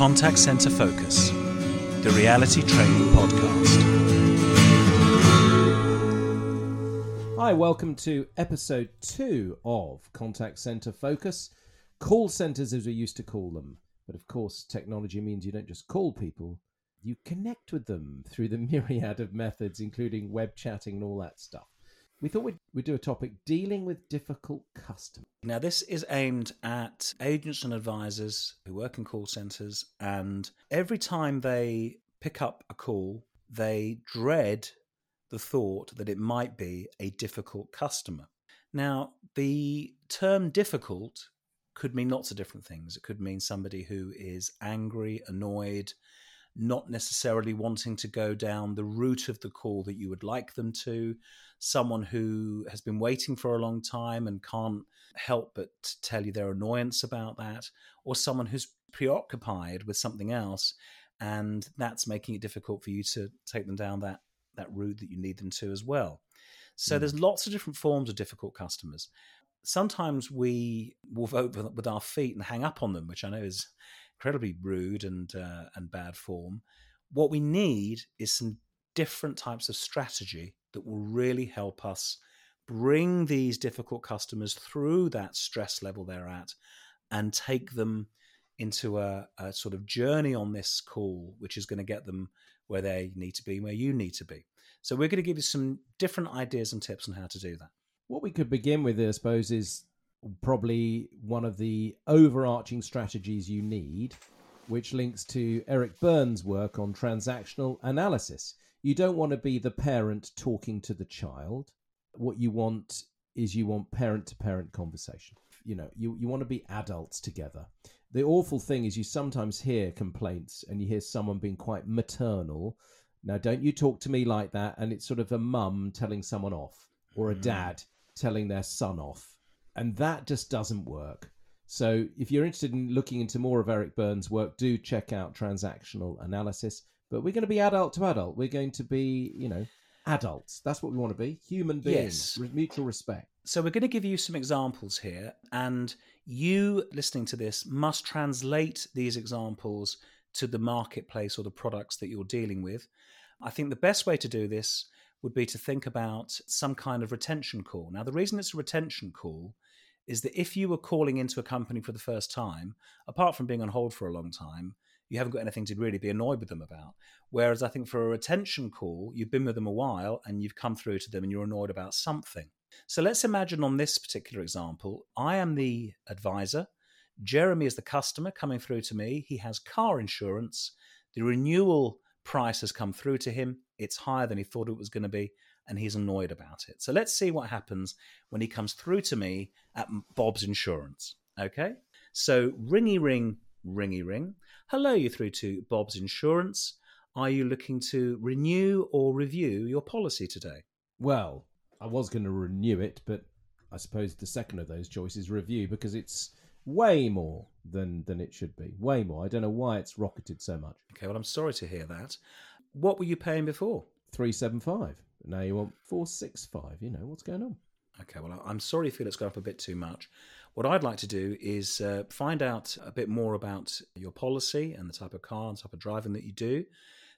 Contact Center Focus, the reality training podcast. Hi, welcome to episode two of Contact Center Focus. Call centers, as we used to call them. But of course, technology means you don't just call people, you connect with them through the myriad of methods, including web chatting and all that stuff. We thought we'd, we'd do a topic dealing with difficult customers. Now, this is aimed at agents and advisors who work in call centers, and every time they pick up a call, they dread the thought that it might be a difficult customer. Now, the term difficult could mean lots of different things. It could mean somebody who is angry, annoyed, not necessarily wanting to go down the route of the call that you would like them to, someone who has been waiting for a long time and can't help but tell you their annoyance about that, or someone who's preoccupied with something else and that's making it difficult for you to take them down that that route that you need them to as well. So mm. there's lots of different forms of difficult customers. Sometimes we will vote with our feet and hang up on them, which I know is incredibly rude and uh, and bad form. What we need is some different types of strategy that will really help us bring these difficult customers through that stress level they're at and take them into a, a sort of journey on this call, which is going to get them where they need to be, where you need to be. So we're going to give you some different ideas and tips on how to do that. What we could begin with, I suppose, is probably one of the overarching strategies you need, which links to Eric Berne's work on transactional analysis. You don't want to be the parent talking to the child. What you want is you want parent to parent conversation. You know, you, you want to be adults together. The awful thing is you sometimes hear complaints and you hear someone being quite maternal. Now, don't you talk to me like that. And it's sort of a mum telling someone off or a mm. dad telling their son off and that just doesn't work. So if you're interested in looking into more of Eric Berne's work, do check out transactional analysis. But we're going to be adult to adult. We're going to be, you know, adults. That's what we want to be. Human beings, yes. mutual respect. So we're going to give you some examples here, and you listening to this must translate these examples to the marketplace or the products that you're dealing with. I think the best way to do this would be to think about some kind of retention call. Now, the reason it's a retention call is that if you were calling into a company for the first time, apart from being on hold for a long time, you haven't got anything to really be annoyed with them about. Whereas I think for a retention call, you've been with them a while and you've come through to them and you're annoyed about something. So let's imagine on this particular example, I am the advisor. Jeremy is the customer coming through to me. He has car insurance. The renewal price has come through to him. It's higher than he thought it was going to be, and he's annoyed about it. So let's see what happens when he comes through to me at Bob's Insurance. Okay? So ringy ring, ringy ring. Hello, you through to Bob's Insurance. Are you looking to renew or review your policy today? Well, I was going to renew it, but I suppose the second of those choices review because it's way more than than it should be. Way more. I don't know why it's rocketed so much. Okay, well I'm sorry to hear that. What were you paying before? 375. Now you want 465. You know, what's going on? Okay, well, I'm sorry you feel it's gone up a bit too much. What I'd like to do is uh, find out a bit more about your policy and the type of car and type of driving that you do.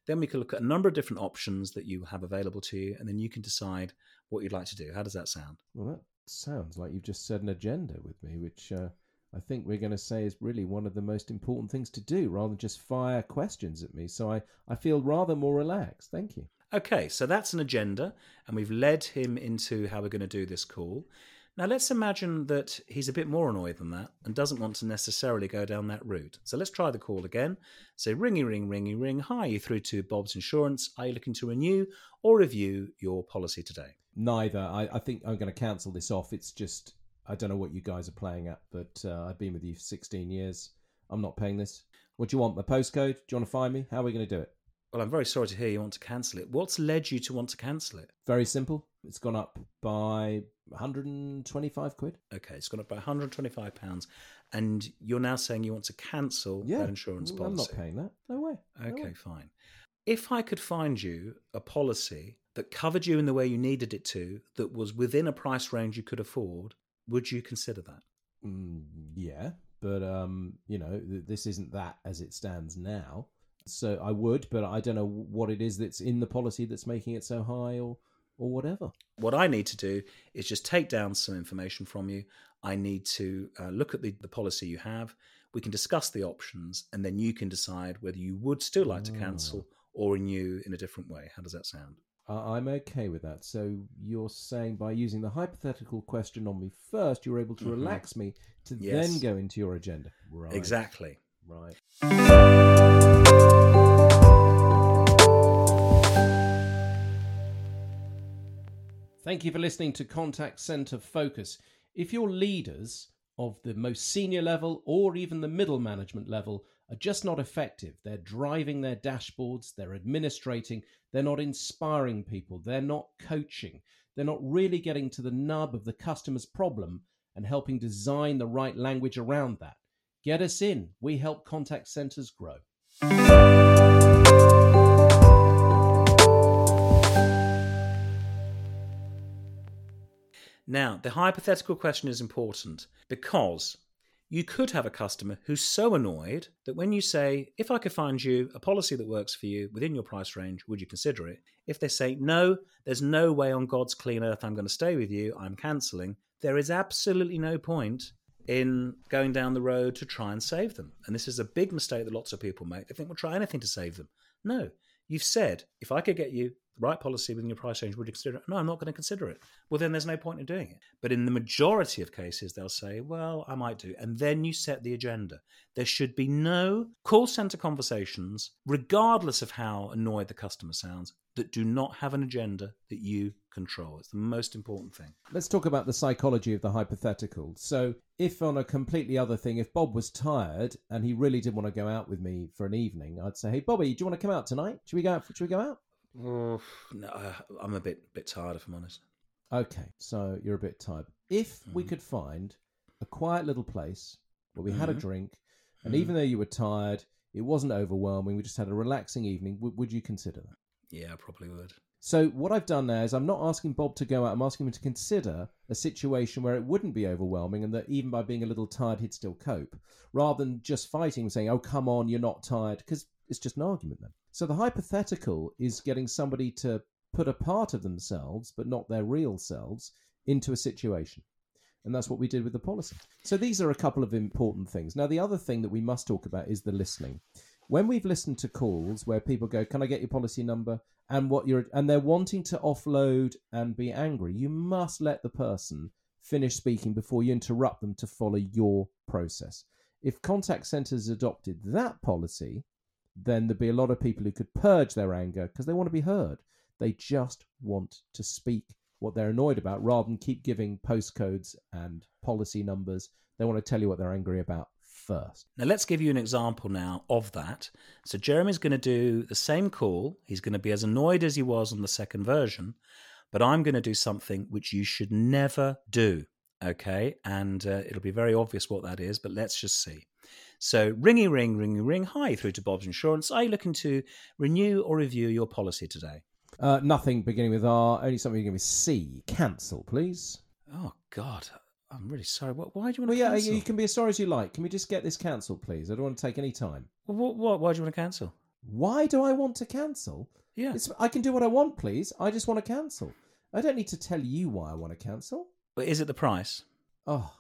Then we can look at a number of different options that you have available to you, and then you can decide what you'd like to do. How does that sound? Well, that sounds like you've just set an agenda with me, which uh, I think we're going to say is really one of the most important things to do rather than just fire questions at me. So I, I feel rather more relaxed. Thank you. Okay, so that's an agenda, and we've led him into how we're going to do this call. Now, let's imagine that he's a bit more annoyed than that and doesn't want to necessarily go down that route. So let's try the call again. Say, ringy, ring, ringy, ring. Hi, you through to Bob's Insurance. Are you looking to renew or review your policy today? Neither. I, I think I'm going to cancel this off. It's just I don't know what you guys are playing at, but uh, I've been with you for 16 years. I'm not paying this. What do you want? My postcode? Do you want to find me? How are we going to do it? Well, I'm very sorry to hear you want to cancel it. What's led you to want to cancel it? Very simple. It's gone up by 125 quid. Okay, it's gone up by 125 pounds, and you're now saying you want to cancel yeah, that insurance policy. I'm not paying that. No way. Okay, no way. fine. If I could find you a policy that covered you in the way you needed it to, that was within a price range you could afford, would you consider that? Mm, yeah, but um, you know, th- this isn't that as it stands now. So I would, but I don't know what it is that's in the policy that's making it so high, or or whatever. What I need to do is just take down some information from you. I need to uh, look at the, the policy you have. We can discuss the options, and then you can decide whether you would still like to cancel or renew in a different way. How does that sound? I- I'm okay with that. So you're saying by using the hypothetical question on me first, you're able to Mhm. relax me to Yes. then go into your agenda. Right. Exactly. Right. Thank you for listening to Contact Center Focus. If your leaders of the most senior level or even the middle management level are just not effective, they're driving their dashboards, they're administrating, they're not inspiring people, they're not coaching, they're not really getting to the nub of the customer's problem and helping design the right language around that. Get us in. We help contact centers grow. Now, the hypothetical question is important because you could have a customer who's so annoyed that when you say, if I could find you a policy that works for you within your price range, would you consider it? If they say, no, there's no way on God's clean earth I'm going to stay with you, I'm cancelling, there is absolutely no point in going down the road to try and save them. And this is a big mistake that lots of people make. They think we'll try anything to save them. No, you've said, if I could get you the right policy within your price range, would you consider it? No, I'm not going to consider it. Well, then there's no point in doing it. But in the majority of cases, they'll say, well, I might do. And then you set the agenda. There should be no call center conversations, regardless of how annoyed the customer sounds, that do not have an agenda that you control. It's the most important thing. Let's talk about the psychology of the hypothetical. So, if on a completely other thing, if Bob was tired and he really did want to go out with me for an evening, I'd say, "Hey, Bobby, do you want to come out tonight? Should we go out? Should we go out?" No, uh, I'm a bit bit tired, if I'm honest. Okay, so you're a bit tired. If we Mhm. could find a quiet little place where we had a Mhm. drink, and Mhm. even though you were tired, it wasn't overwhelming, we just had a relaxing evening, w- would you consider that? Yeah, I probably would. So what I've done now is I'm not asking Bob to go out. I'm asking him to consider a situation where it wouldn't be overwhelming, and that even by being a little tired, he'd still cope, rather than just fighting, and saying, "Oh, come on, you're not tired," because it's just an argument then. So the hypothetical is getting somebody to put a part of themselves, but not their real selves, into a situation. And that's what we did with the policy. So these are a couple of important things. Now, the other thing that we must talk about is the listening. When we've listened to calls where people go, "Can I get your policy number?" and what you're and they're wanting to offload and be angry, you must let the person finish speaking before you interrupt them to follow your process. If contact centers adopted that policy, then there'd be a lot of people who could purge their anger because they want to be heard. They just want to speak what they're annoyed about rather than keep giving postcodes and policy numbers. They want to tell you what they're angry about first. Now, let's give you an example now of that. So, Jeremy's going to do the same call. He's going to be as annoyed as he was on the second version, but I'm going to do something which you should never do. Okay. And uh, it'll be very obvious what that is, but let's just see. So, ringy ring, ringy ring. Hi, through to Bob's Insurance. Are you looking to renew or review your policy today? Uh, nothing beginning with R, only something beginning with C. Cancel, please. Oh, God. I'm really sorry. What, why do you want Well, to yeah, cancel? you can be as sorry as you like. Can we just get this cancelled, please? I don't want to take any time. What, what, why do you want to cancel? Why do I want to cancel? Yeah. It's, I can do what I want, please. I just want to cancel. I don't need to tell you why I want to cancel. But is it the price? Oh,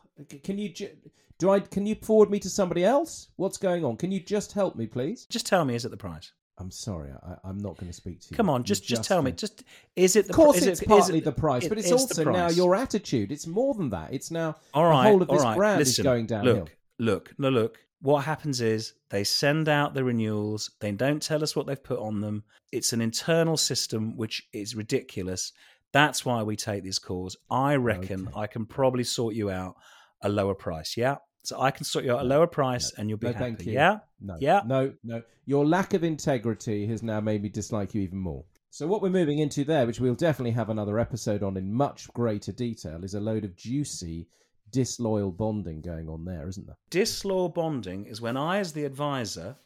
can you ju- do I? Can you forward me to somebody else? What's going on? Can you just help me, please? Just tell me, is it the price? I'm sorry, I, I'm not going to speak to you. Come on, just just tell me. Just is it the Of course, is it's it, is partly it- the price, it- but it's, also now your attitude. It's more than that. It's now all right. the whole of this right, brand listen, is going downhill. Look, look, no, look. What happens is they send out the renewals. They don't tell us what they've put on them. It's an internal system which is ridiculous. That's why we take these calls. I reckon Okay. I can probably sort you out a lower price. Yeah. So I can sort you out a lower price, and you'll be No, happy. thank you. Yeah. No, Yeah. no, no. Your lack of integrity has now made me dislike you even more. So what we're moving into there, which we'll definitely have another episode on in much greater detail, is a load of juicy, disloyal bonding going on there, isn't there? Disloyal bonding is when I, as the advisor,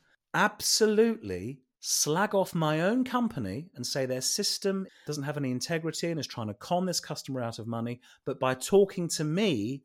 absolutely slag off my own company and say their system doesn't have any integrity and is trying to con this customer out of money. But by talking to me,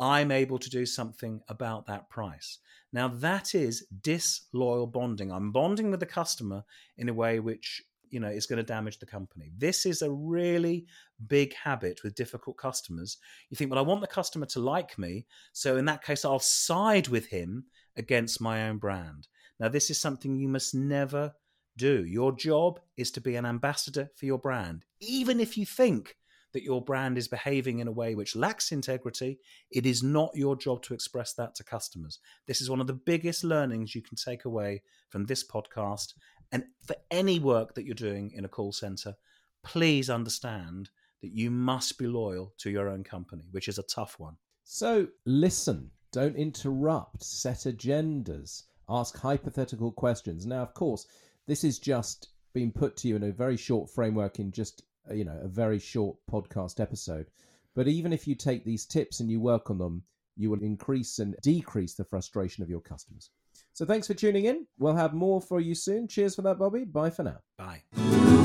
I'm able to do something about that price. Now, that is disloyal bonding. I'm bonding with the customer in a way which you know is going to damage the company. This is a really big habit with difficult customers. You think, well, I want the customer to like me, so in that case, I'll side with him against my own brand. Now, this is something you must never do. Your job is to be an ambassador for your brand, even if you think that your brand is behaving in a way which lacks integrity, it is not your job to express that to customers. This is one of the biggest learnings you can take away from this podcast. And for any work that you're doing in a call center, please understand that you must be loyal to your own company, which is a tough one. So listen, don't interrupt, set agendas, ask hypothetical questions. Now, of course, this is just being put to you in a very short framework in just you know a very short podcast episode. But even if you take these tips and you work on them you will increase and decrease the frustration of your customers. So thanks for tuning in. We'll have more for you soon. Cheers for that bobby. Bye for now. Bye